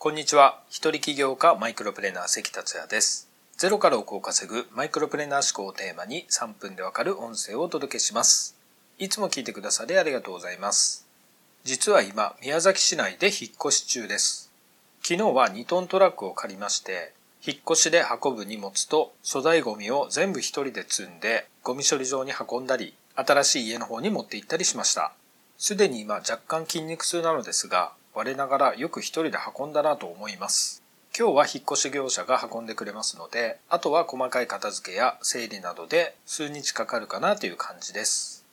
こんにちは。一人起業家マイクロプレーナー関達也です。ゼロから億を稼ぐマイクロプレーナー思考をテーマに3分でわかる音声をお届けします。いつも聞いてくださりありがとうございます。実は今、宮崎市内で引っ越し中です。昨日は2トントラックを借りまして、引っ越しで運ぶ荷物と粗大ゴミを全部一人で積んで、ゴミ処理場に運んだり、新しい家の方に持って行ったりしました。すでに今若干筋肉痛なのですが、我ながらよく一人で運んだなと思います。今日は引っ越し業者が運んでくれますので、あとは細かい片付けや整理などで数日かかるかなという感じです。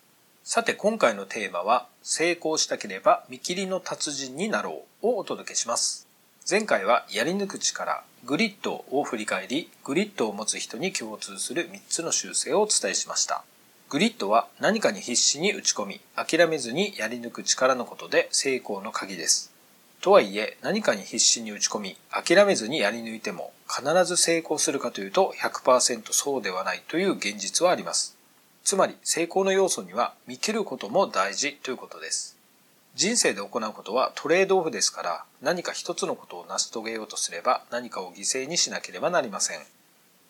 さて今回のテーマは、成功したければ見切りの達人になろうをお届けします。前回はやり抜く力、グリッドを振り返り、グリッドを持つ人に共通する3つの習性をお伝えしました。グリッドは何かに必死に打ち込み、諦めずにやり抜く力のことで成功の鍵です。とはいえ何かに必死に打ち込み諦めずにやり抜いても必ず成功するかというと100%そうではないという現実はあります。つまり成功の要素には見切ることも大事ということです。人生で行うことはトレードオフですから何か一つのことを成し遂げようとすれば何かを犠牲にしなければなりません。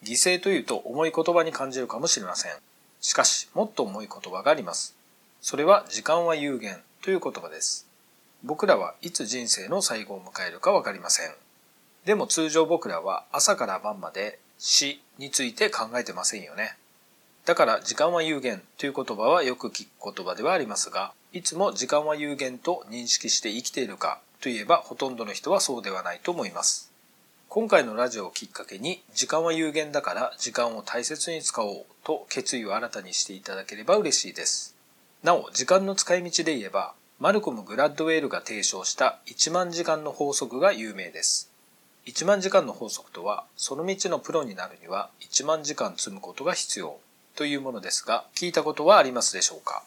犠牲というと重い言葉に感じるかもしれません。しかしもっと重い言葉があります。それは時間は有限という言葉です。僕らはいつ人生の最後を迎えるかわかりません。でも通常僕らは朝から晩まで死について考えてませんよね。だから時間は有限という言葉はよく聞く言葉ではありますが、いつも時間は有限と認識して生きているかといえばほとんどの人はそうではないと思います。今回のラジオをきっかけに時間は有限だから時間を大切に使おうと決意を新たにしていただければ嬉しいです。なお、時間の使い道で言えばマルコム・グラッドウェールが提唱した1万時間の法則が有名です。1万時間の法則とは、その道のプロになるには1万時間積むことが必要というものですが、聞いたことはありますでしょうか？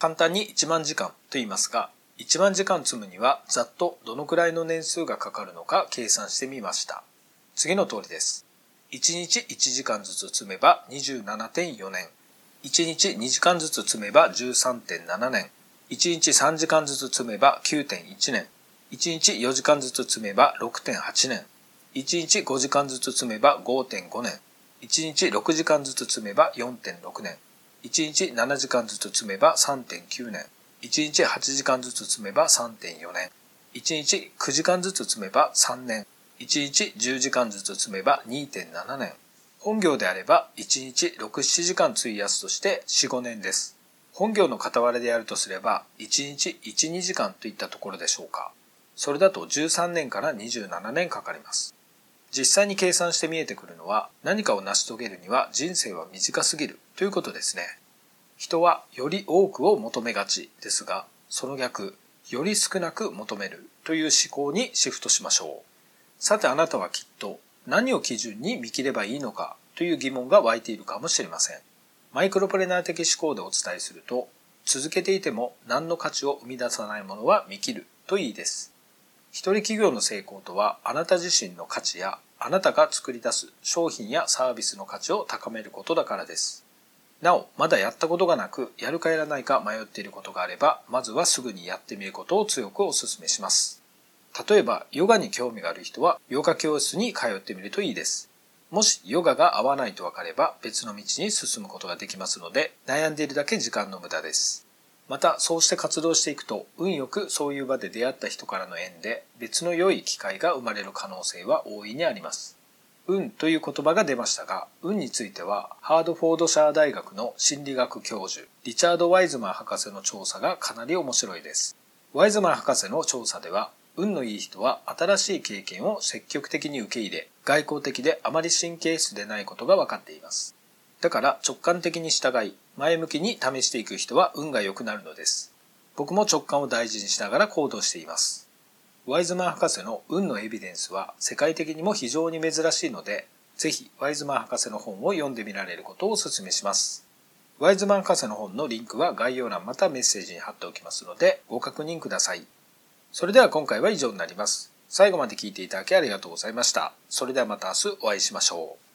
簡単に1万時間と言いますが、1万時間積むにはざっとどのくらいの年数がかかるのか計算してみました。次の通りです。1日1時間ずつ積めば27.4年。1日2時間ずつ積めば13.7年。1日3時間ずつ積めば9.1年。1日4時間ずつ積めば6.8年。1日5時間ずつ積めば5.5年。1日6時間ずつ積めば4.6年。1日7時間ずつ積めば3.9年。1日8時間ずつ積めば3.4年。1日9時間ずつ積めば3年。1日10時間ずつ積めば2.7年。本業であれば1日6、7時間費やすとして4、5年です。本業の傍らでやるとすれば、1日1、2時間といったところでしょうか。それだと13年から27年かかります。実際に計算して見えてくるのは、何かを成し遂げるには人生は短すぎるということですね。人はより多くを求めがちですが、その逆、より少なく求めるという思考にシフトしましょう。さてあなたはきっと何を基準に見切ればいいのかという疑問が湧いているかもしれません。マイクロプレナー的思考でお伝えすると、続けていても何の価値を生み出さないものは見切るといいです。一人企業の成功とは、あなた自身の価値や、あなたが作り出す商品やサービスの価値を高めることだからです。なお、まだやったことがなく、やるかやらないか迷っていることがあれば、まずはすぐにやってみることを強くお勧めします。例えば、ヨガに興味がある人は、ヨガ教室に通ってみるといいです。もしヨガが合わないと分かれば別の道に進むことができますので悩んでいるだけ時間の無駄です。またそうして活動していくと運よくそういう場で出会った人からの縁で別の良い機会が生まれる可能性は大いにあります。運という言葉が出ましたが、運についてはハードフォードシャー大学の心理学教授リチャード・ワイズマン博士の調査がかなり面白いです。ワイズマン博士の調査では運のいい人は新しい経験を積極的に受け入れ、外交的であまり神経質でないことが分かっています。だから直感的に従い、前向きに試していく人は運が良くなるのです。僕も直感を大事にしながら行動しています。ワイズマン博士の運のエビデンスは世界的にも非常に珍しいので、ぜひワイズマン博士の本を読んでみられることをお勧めします。ワイズマン博士の本のリンクは概要欄またメッセージに貼っておきますのでご確認ください。それでは今回は以上になります。最後まで聞いていただきありがとうございました。それではまた明日お会いしましょう。